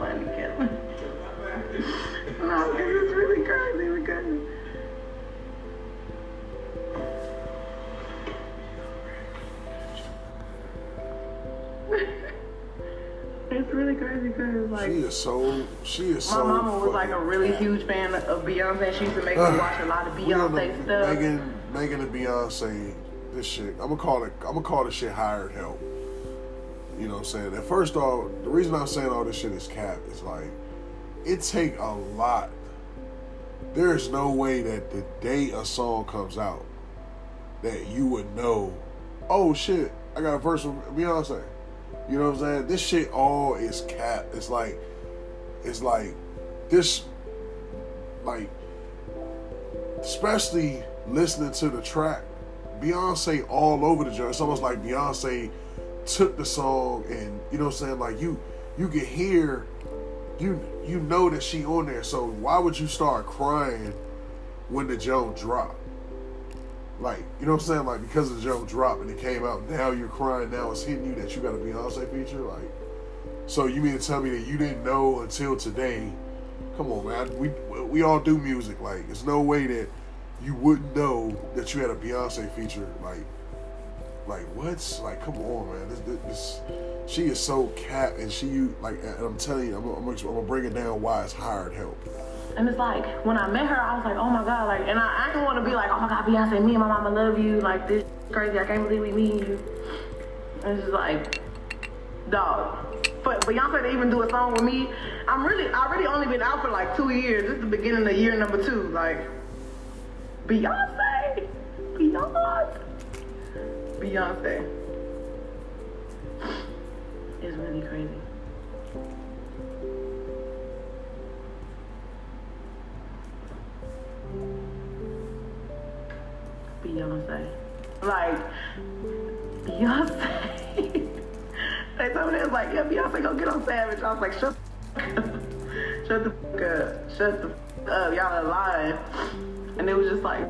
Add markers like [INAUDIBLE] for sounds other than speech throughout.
funny, Kevin. no, it's really crazy because. It's really crazy because like She is so. She is my so. mama was like a really huge fan of Beyonce. She used to make me watch a lot of Beyonce stuff. Megan, Megan and Beyonce, this shit. I'm gonna call it. I'm gonna call this shit hired help. You know what I'm saying? And first off, the reason I'm saying all this shit is cap is like, it take a lot. There is no way that the day a song comes out, that you would know, oh shit, I got a verse from Beyonce. You know what I'm saying? This shit all is cap. It's like, it's like, this, like, especially listening to the track, Beyonce all over the joint. It's almost like Beyonce took the song and you know what I'm saying, like you you can hear you you know that she on there. So why would you start crying when the joint drop? Like, you know what I'm saying? Like because the joint dropped and it came out, now you're crying, now it's hitting you that you got a Beyonce feature? Like so you mean to tell me that you didn't know until today? Come on, man. We we all do music. Like, there's no way that you wouldn't know that you had a Beyonce feature. Like, like what's Like, come on, man. This, this, this she is so cap, and she you like. And I'm telling you, I'm, I'm, gonna- I'm gonna bring it down. Why it's hired help. And it's like when I met her, I was like, oh my god, like, and I, I didn't want to be like, oh my god, Beyonce, me and my mama love you, like this crazy, I can't believe we meeting you. And it's just like, dog. But Beyonce to even do a song with me, I'm really, I really only been out for like two years. This is the beginning of year number two. Like, Beyonce, Beyonce, Beyonce. [GASPS] It's really crazy. Beyonce. Like, Beyonce. [LAUGHS] they told me they was like, yeah, Beyonce gonna get on Savage. I was like, shut the. [LAUGHS] Shut the fuck up. Shut the fuck up. Y'all are lying. And it was just like,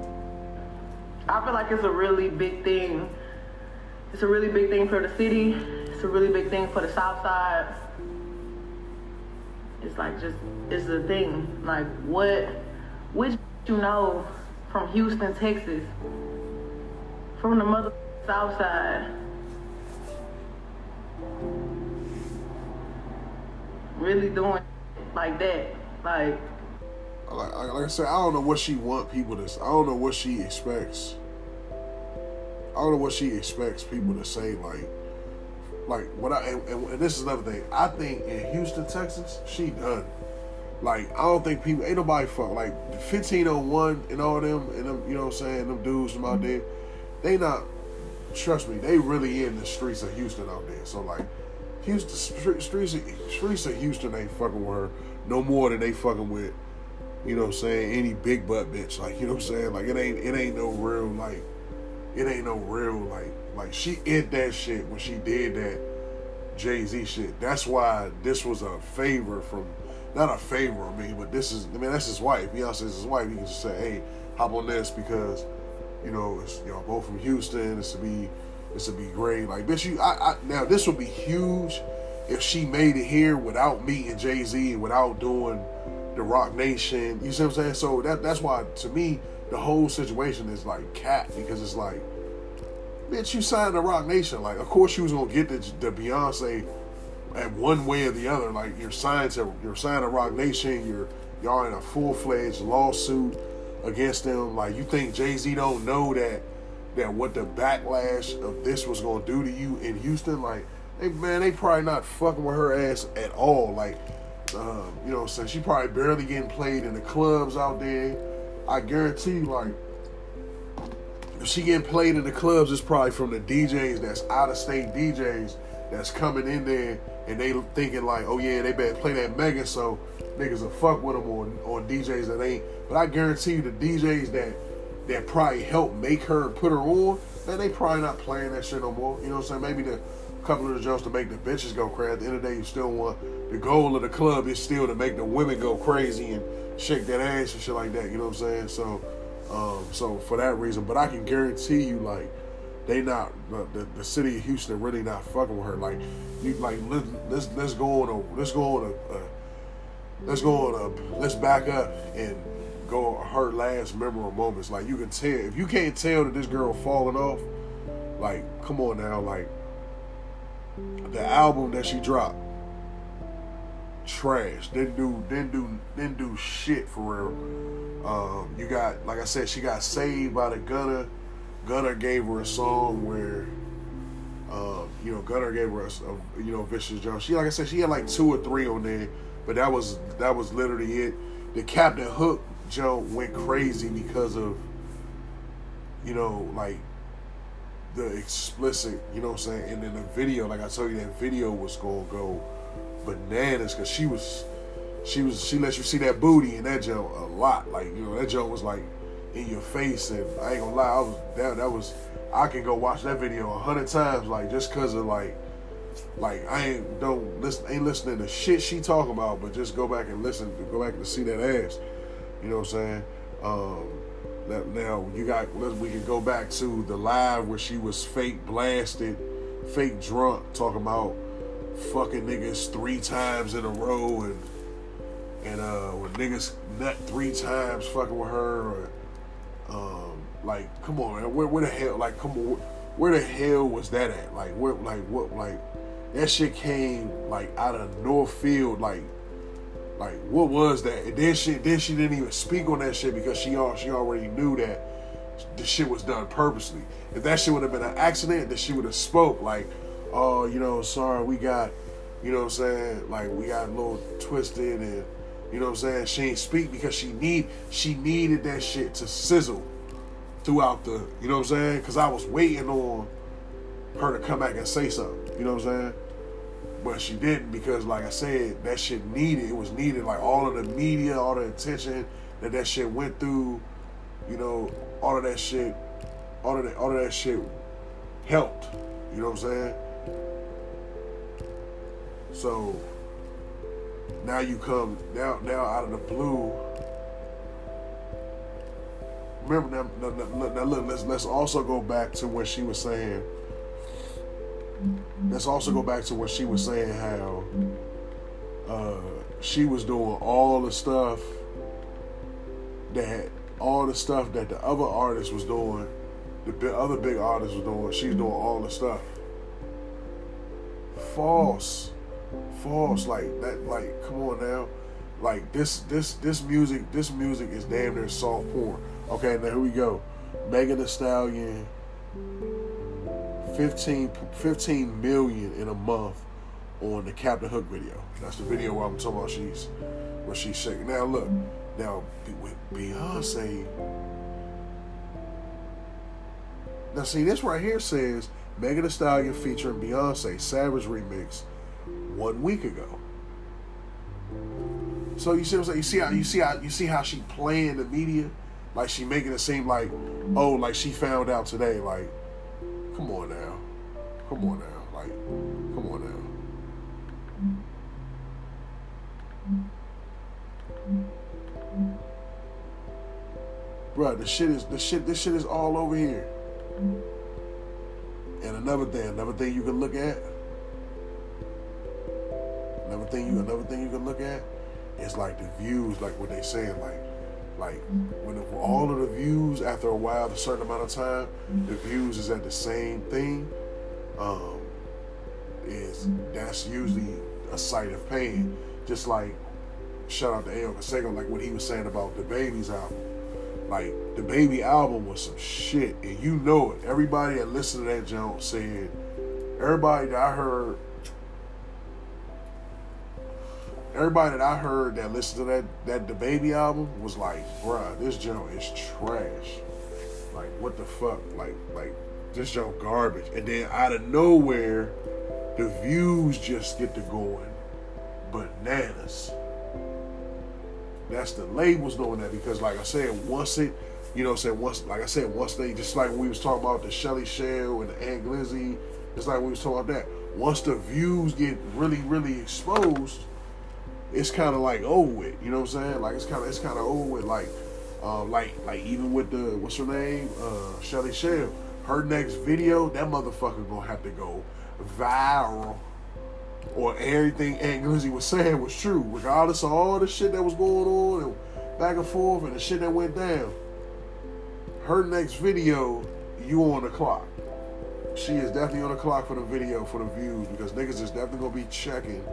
I feel like it's a really big thing. It's a really big thing for the city. It's a really big thing for the South Side. It's like just, it's a thing. Like, what, which you know from Houston, Texas, from the mother South Side, really doing like that. Like, Like, like I said, I don't know what she want people to. I don't know what she expects. Don't know what she expects people to say. Like, like what I and, and, this is another thing. I think in Houston, Texas, she done. Like, I don't think people ain't nobody fuck like fifteen oh one and all them and them. You know what I'm saying? Them dudes from out there, they not. Trust me, they really in the streets of Houston out there. So like, Houston street, streets streets of Houston ain't fucking with her no more than they fucking with you know what I'm saying, any big butt bitch. Like, you know what I'm saying? Like it ain't it ain't no real like it ain't no real like like she hit that shit when she did that Jay Z shit. That's why this was a favor from not a favor, I mean, but this is I mean that's his wife. Beyonce's his wife. You can just say, hey, hop on this because, you know, it's y'all both from Houston, it's to be it's to be great. Like bitch, you I, I now this would be huge if she made it here without meeting Jay Z without doing the Roc Nation. You see what I'm saying? So that that's why to me the whole situation is like cat because it's like, bitch, you signed the Roc Nation. Like, of course you was gonna get the, the Beyonce at one way or the other. Like you're signed to you're signed to Roc Nation. You're y'all in a full fledged lawsuit against them. Like you think Jay Z don't know that that what the backlash of this was gonna do to you in Houston? Like, they man, they probably not fucking with her ass at all. Like, um, you know, so she probably barely getting played in the clubs out there. I guarantee like, if she getting played in the clubs, it's probably from the DJs that's out of state DJs that's coming in there and they thinking like, oh yeah, they better play that Megan, so niggas will fuck with them or on DJs that ain't. But I guarantee you, the DJs that that probably helped make her put her on, man, they probably not playing that shit no more. You know what I'm saying? Maybe the couple of the jumps to make the bitches go crazy. At the end of the day, you still want the goal of the club is still to make the women go crazy and shake that ass and shit like that. You know what I'm saying? So, um, so for that reason, but I can guarantee you, like, they not the, the city of Houston really not fucking with her. Like, you like let, let's let's go on a let's go on a, a let's go on a Let's back up and go her last memorable moments. Like you can tell if you can't tell that this girl falling off, like come on now, like the album that she dropped, trash. Didn't do didn't do didn't do shit for real. Um, you got like I said, she got saved by the Gunna. Gunna gave her a song where. Um, you know, Gunna gave her a, a, you know Vicious Jones. She like I said, she had like two or three on there, but that was that was literally it. The Captain Hook Joe went crazy because of you know like the explicit, you know what I'm saying, and then the video, like I told you, that video was gonna go bananas because she was, she was, she let you see that booty in that joke a lot. Like you know, that joke was like in your face, and I ain't gonna lie, I was that that was I can go watch that video a hundred times, like just cause of like, like I ain't don't listen, ain't listening to shit she talk about, but just go back and listen, go back and see that ass. You know what I'm saying? Um, now you got we can go back to the live where she was fake blasted, fake drunk, talking about fucking niggas three times in a row and and uh when niggas nut three times fucking with her or um like come on man where, where the hell like come on where the hell was that at like where like what like that shit came like out of north field like like, what was that? And then she then she didn't even speak on that shit because she all she already knew that the shit was done purposely. If that shit would have been an accident, then she would have spoke like, oh, you know, sorry, we got, you know what I'm saying, like we got a little twisted and you know what I'm saying? She ain't speak because she need she needed that shit to sizzle throughout the, you know what I'm saying? Cause I was waiting on her to come back and say something. You know what I'm saying? but she didn't because, like I said, that shit needed. It was needed. Like all of the media, all the attention that that shit went through. You know, all of that shit, all of that, all of that shit helped. You know what I'm saying? So now you come now now out of the blue. Remember now, now, now, now look, let's let's also go back to what she was saying. Let's also go back to what she was saying how uh, she was doing all the stuff that all the stuff that the other artist was doing the other big artist was doing. She's doing all the stuff. False false like that like come on now like this this this music this music is damn near soft porn okay now here we go megan thee stallion 15, 15 million in a month on the Captain Hook video. That's the video where I'm talking about she's where she's shaking. Now look, now with Beyonce. Now see this right here says Megan Thee Stallion featuring Beyonce Savage remix one week ago. So you see what I'm saying? You see how you see how you see how she playing the media, like she making it seem like, oh, like she found out today, like Come on now. Come on now. Like, come on now. Bro, the shit is the shit this shit is all over here. And another thing, another thing you can look at. Thing you another thing you can look at is like the views, like what they saying, like like when all of the views after a while, a certain amount of time, the views is at the same thing. Um, is that's usually a site of pain. Just like shout out to Ayo Kasego, like what he was saying about the baby's album. Like the baby album was some shit, and you know it. Everybody that listened to that jump said, everybody that I heard everybody that I heard that listened to that that the baby album was like, bruh, this joint is trash. Like, what the fuck? Like, like this joint garbage. And then out of nowhere, the views just get to going bananas. That's the labels doing that because, like I said, once it, you know, what I said once, like I said, once they just like we was talking about the Shelly Shell and the Ant Glizzy, it's like we was talking about that. Once the views get really, really exposed, it's kind of like over with. You know what I'm saying? Like it's kind of it's kind of over with. Like, uh, like like even with the what's her name, uh, Shelly Shell. Her next video, that motherfucker gonna have to go viral. or everything Ant Glizzy was saying was true, regardless of all the shit that was going on and back and forth and the shit that went down. Her next video, you on the clock. She is definitely on the clock for the video for the views because niggas is definitely gonna be checking,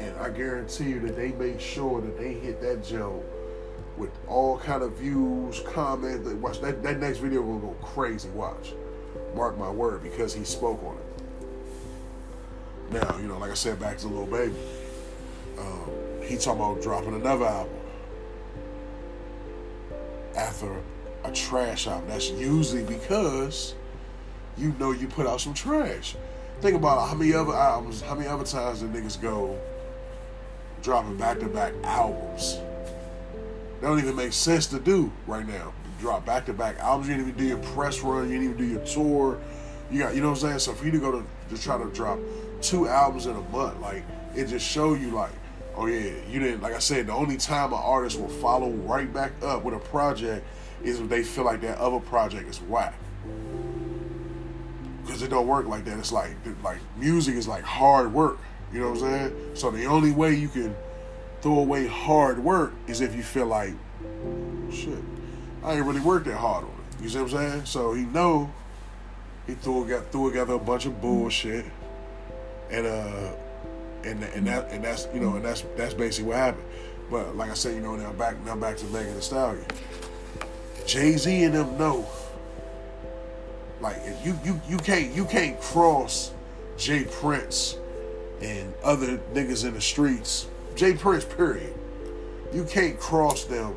and I guarantee you that they make sure that they hit that joke with all kind of views, comments. Watch that that next video gonna go crazy. Watch, mark my word because he spoke on it. Now, you know, like I said, back to Lil Baby. Um, he talking about dropping another album after a trash album. That's usually because you know you put out some trash. Think about how many other albums, how many other times the niggas go dropping back to back albums. That don't even make sense to do right now. Drop back to back albums. You didn't even do your press run. You didn't even do your tour. You got, you know what I'm saying? So for you to go to, to try to drop two albums in a month. Like it just show you like, oh yeah, you didn't like I said, the only time an artist will follow right back up with a project is if they feel like that other project is whack. Cause it don't work like that. It's like like music is like hard work. You know what I'm saying? So the only way you can throw away hard work is if you feel like shit, I ain't really worked that hard on it. You see what I'm saying? So he know he threw got threw together a bunch of bullshit and uh, and and that and that's you know and that's that's basically what happened. But like I said, you know, now back now back to Megan Thee Stallion. Jay Z and them know. Like if you you you can't you can't cross J. Prince and other niggas in the streets. J. Prince, period. You can't cross them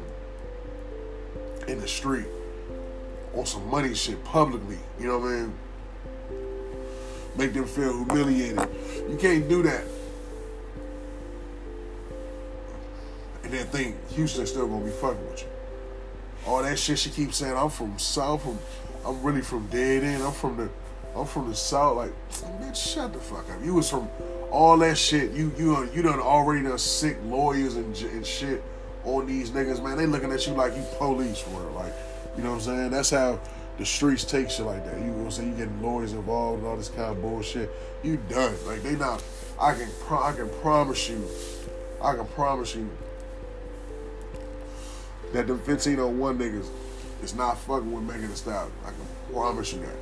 in the street on some money shit publicly. You know what I mean? make them feel humiliated. You can't do that. And then think Houston's still gonna be fucking with you. All that shit she keeps saying, I'm from South, I'm, I'm really from dead end, I'm from the I'm from the South. Like, bitch, shut the fuck up. You was from all that shit. You you you done already done sick lawyers and, and shit on these niggas, man. They looking at you like you police it. Like, you know what I'm saying? That's how the streets take shit like that. You gonna say you getting lawyers involved and all this kind of bullshit. You done. Like they not. I can pro- I can promise you. I can promise you that the 1501 niggas is not fucking with Megan Thee Stallion. I can promise you that.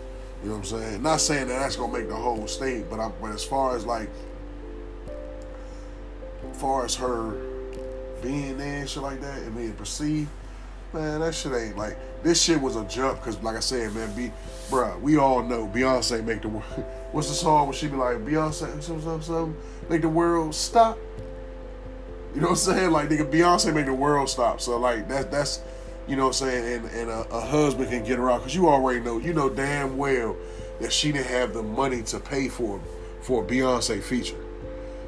You know what I'm saying? Not saying that that's gonna make the whole state, but I'm. But as far as like, far as her being there and shit like that and being perceived, man, that shit ain't like this shit was a jump because, like I said, man, be, bruh, we all know Beyonce make the world. [LAUGHS] What's the song where she be like, Beyonce, something, something, something, make the world stop? You know what I'm saying? Like, nigga, Beyonce make the world stop. So, like, that's, that's, you know what I'm saying? And, and a, a husband can get her out because you already know, you know damn well that she didn't have the money to pay for, for a Beyonce feature.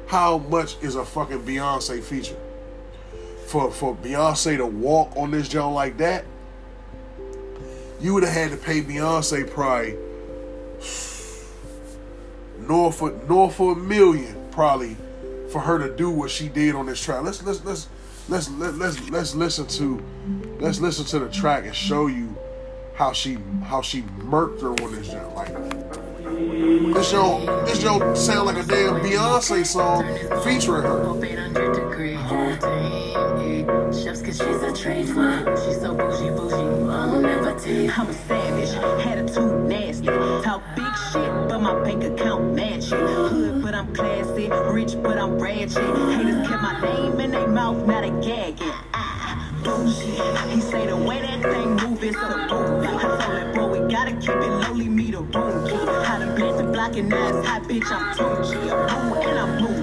How much is a fucking Beyonce feature? For, for Beyonce to walk on this joint like that, you would have had to pay Beyonce probably north of, north of a million probably for her to do what she did on this track. Let's let's let's let's let, let's let's listen to let's listen to the track and show you how she how she murked her on this joint Like this yo this yo sound like a damn Beyonce song featuring her cause she's a She's so bougie, bougie. I'm a savage, nasty. Talk big shit, but my bank account but I'm classy. Rich, but I'm my name in mouth, not a gagging. Ah. He say the way that thing move is so movie. I told that bro, we gotta keep it now it's hot, bitch, I'm 2G. I'm and I'm moody.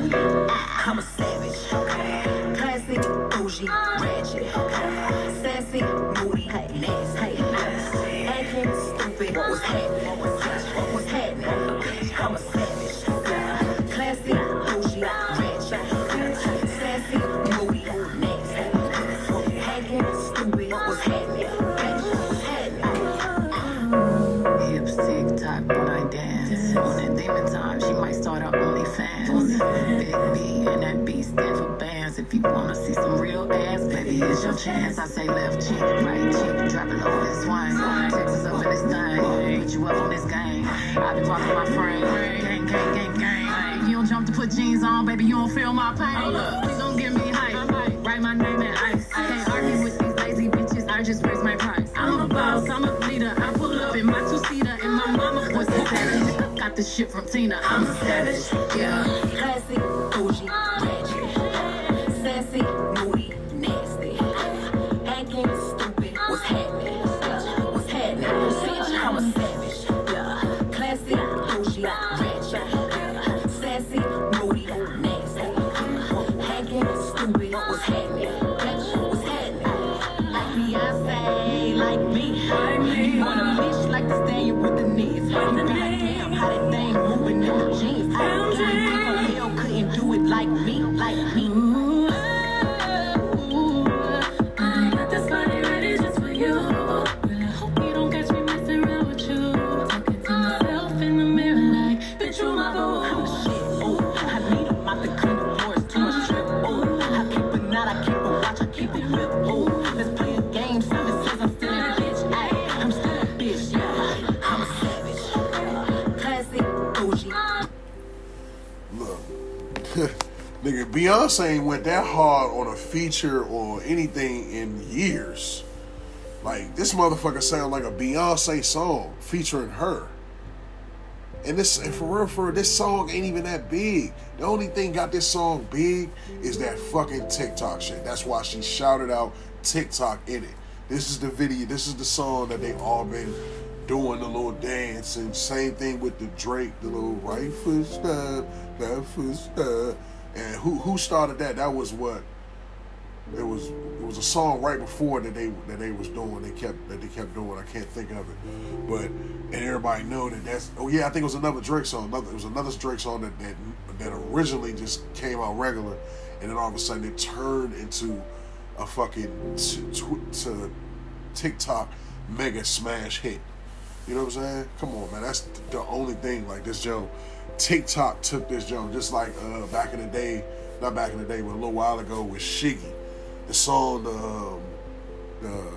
Chance. I say left cheek, right cheek, drop it low this one. Texas up in this thing, put you up on this game. I be walking my frame, gang, gang, gang, gang. You don't jump to put jeans on. baby, you don't feel my pain. Please don't give me hype. Write my name in ice. I can't argue with these lazy bitches. I just raise my price. I'm a boss, I'm a leader. I pull up in my two-seater, and my mama was a savage. Got the shit from Tina. I'm a savage. Yeah. Classy, bougie, like me, like me. Want a bitch like to stay with the knees. You goddamn, how that thing Beyonce ain't went that hard on a feature or anything in years. Like this motherfucker sound like a Beyonce song featuring her. And this, and for real, for real, this song ain't even that big. The only thing got this song big is that fucking TikTok shit. That's why she shouted out TikTok in it. This is the video. This is the song that they all been doing the little dance and same thing with the Drake, the little right foot step, left foot step. And who who started that? That was what it was it was a song right before that they that they was doing. They kept that they kept doing. I can't think of it. But and everybody know that that's oh yeah I think it was another Drake song. Another it was another Drake song that that, that originally just came out regular. And then all of a sudden it turned into a fucking t- tw- to TikTok mega smash hit you know what I'm saying? Come on man. That's the only thing like this Joe. TikTok took this Joe just like uh back in the day not back in the day but a little while ago with Shiggy. The song, the, um, the,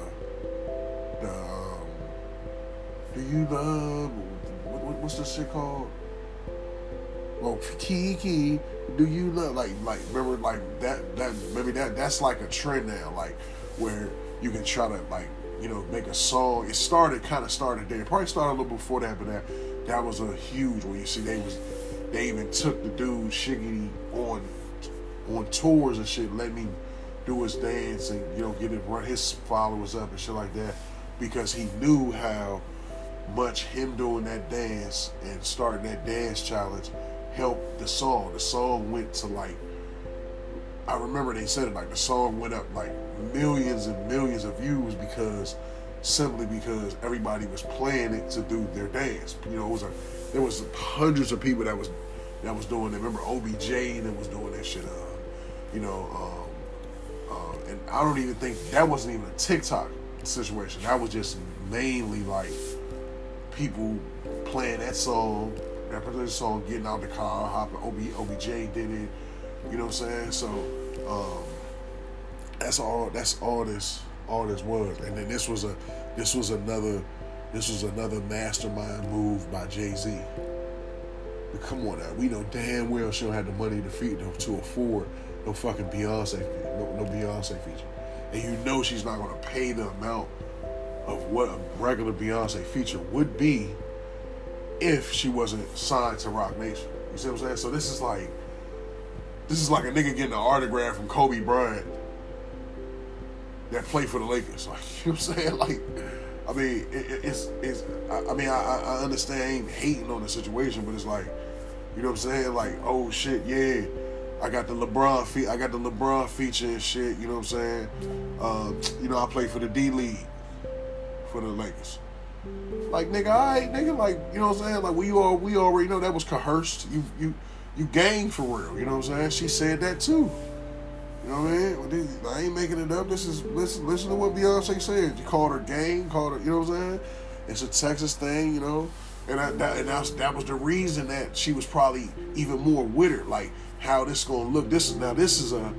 the, um, do you love, what, what's this shit called? Well, Kiki, do you love, like, like, remember, like, that, that, maybe that, that's like a trend now, like, where you can try to, like, you know, make a song. It started, kind of started there. It probably started a little before that, but that, that was a huge one. You see, they was, they even took the dude Shiggy on, on tours and shit, let me do his dance and you know get it run his followers up and shit like that because he knew how much him doing that dance and starting that dance challenge helped the song. The song went to like I remember they said it like the song went up like millions and millions of views because simply because everybody was playing it to do their dance. You know, it was a there was hundreds of people that was that was doing it. Remember OBJ that was doing that shit. Uh, you know. Um, uh, and I don't even think that wasn't even a TikTok situation. That was just mainly like people playing that song, that particular song, getting out the car, hopping. OB, OBJ did it. You know what I'm saying? So um, that's all. That's all this. All this was. And then this was a. This was another. This was another mastermind move by Jay Z. But come on now, we know damn well she don't have the money to feed to afford no fucking Beyonce, no, no Beyonce feature, and you know she's not gonna pay the amount of what a regular Beyonce feature would be if she wasn't signed to Roc Nation. You see what I'm saying? So this is like, this is like a nigga getting an autograph from Kobe Bryant that played for the Lakers. [LAUGHS] Like you know what I'm saying? Like, I mean, it, it's it's. I, I mean, I, I understand I ain't hating on the situation, but it's like, you know what I'm saying? Like, oh shit, yeah. I got the LeBron fe- I got the LeBron feature and shit. You know what I'm saying? Um, you know, I play for the D League for the Lakers. Like nigga, I right, nigga, like you know what I'm saying? Like we all we already know that was coerced. You you you gang for real. You know what I'm saying? She said that too. You know what I mean? I ain't making it up. This is listen listen to what Beyonce said. You called her gang, called her. You know what I'm saying? It's a Texas thing. You know. And, I, that, and that's, that was the reason that she was probably even more with. Like, how this gonna look. This is now this is a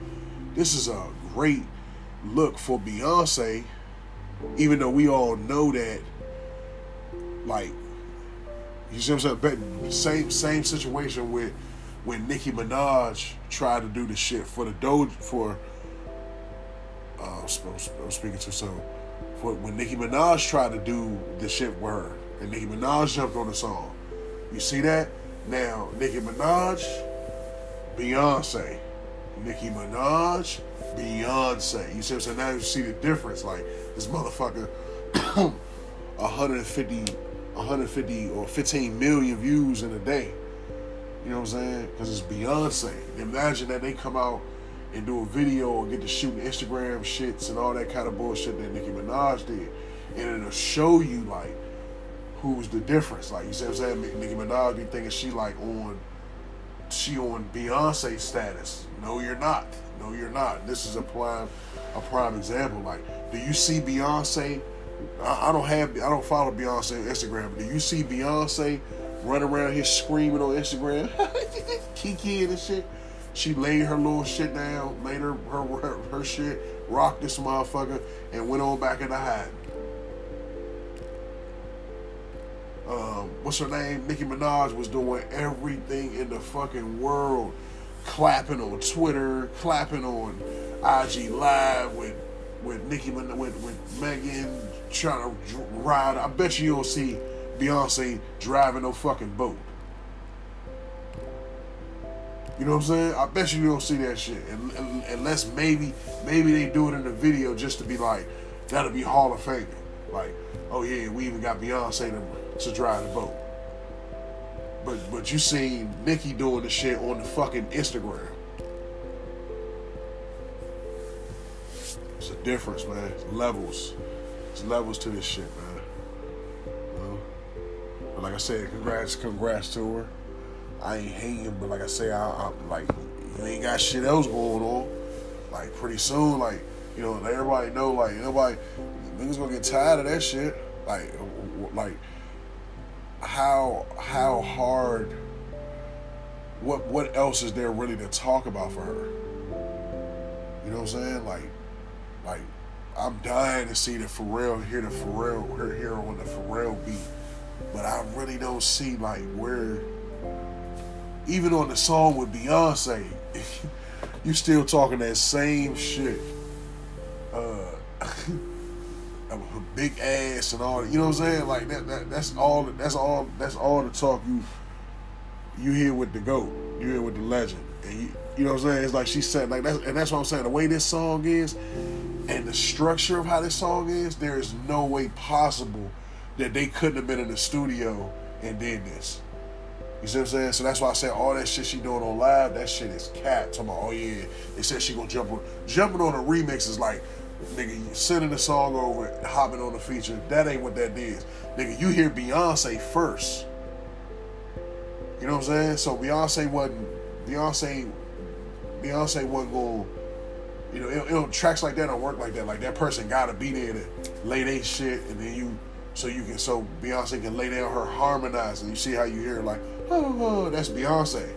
this is a great look for Beyonce, even though we all know that like you see what I'm saying? Same same situation with when Nicki Minaj tried to do the shit for the Doja for uh, I'm speaking too soon. For when Nicki Minaj tried to do the shit with her, and Nicki Minaj jumped on the song. You see that? Now, Nicki Minaj, Beyonce. Nicki Minaj, Beyonce. You see what I'm saying? Now you see the difference. Like, this motherfucker, [COUGHS] 150, 150 or 15 million views in a day. You know what I'm saying? Because it's Beyonce. Imagine that they come out and do a video or get to shooting Instagram shits and all that kind of bullshit that Nicki Minaj did. And it'll show you, like, who's the difference. Like, you see what I'm saying? Nicki Minaj be thinking she, like, on, she on Beyonce status. No, you're not. No, you're not. This is a prime, a prime example. Like, do you see Beyonce? I, I don't have, I don't follow Beyonce on Instagram, but do you see Beyonce run around here screaming on Instagram, [LAUGHS] Kiki and shit? She laid her little shit down, laid her her, her, her shit, rocked this motherfucker, and went on back into hiding. Um, what's her name? Nicki Minaj was doing everything in the fucking world, clapping on Twitter, clapping on IG Live with with Nicki with with Megan trying to ride. I bet you don't see Beyonce driving no fucking boat. You know what I'm saying? I bet you you don't see that shit, unless maybe maybe they do it in the video just to be like that'll be Hall of Fame. Like, oh yeah, we even got Beyonce to, to drive the boat. But but you seen Nicki doing the shit on the fucking Instagram. It's a difference, man. It's levels. It's levels to this shit, man. But like I said, congrats, congrats to her. I ain't hating, but like I say, I, am like, you ain't got shit else going on. Like pretty soon, like you know, everybody know, like nobody, niggas gonna get tired of that shit. Like, like how how hard. What what else is there really to talk about for her? You know what I'm saying? Like, like I'm dying to see the Pharrell, hear the Pharrell, her here on the Pharrell beat, but I really don't see like where even on the song with Beyonce, [LAUGHS] you still talking that same shit. Uh, [LAUGHS] big ass and all. that. You know what I'm saying? Like that. that that's all. That's all. That's all the talk you you hear with the goat. You hear with the legend. And you, you know what I'm saying? It's like she said. Like that's and that's what I'm saying. The way this song is, and the structure of how this song is, there is no way possible that they couldn't have been in the studio and did this. You see what I'm saying? So that's why I said all that shit she doing on live, that shit is cat. Talking about, oh yeah, they said she gonna jump on jumping on a remix is like nigga sending the song over, hopping on the feature. That ain't what that is. Nigga, you hear Beyonce first. You know what I'm saying? So Beyonce wasn't Beyonce Beyonce wasn't going you know, it, it, tracks like that don't work like that. Like that person gotta be there to lay their shit and then you so you can so Beyonce can lay down her harmonizing. You see how you hear like oh, that's Beyonce.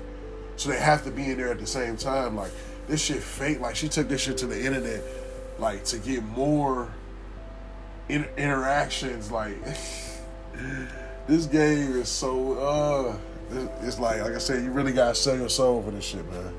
So they have to be in there at the same time. Like this shit fake. Like she took this shit to the internet, like to get more in- interactions. Like [LAUGHS] this game is so uh, it's like like I said, you really gotta sell your soul for this shit, man.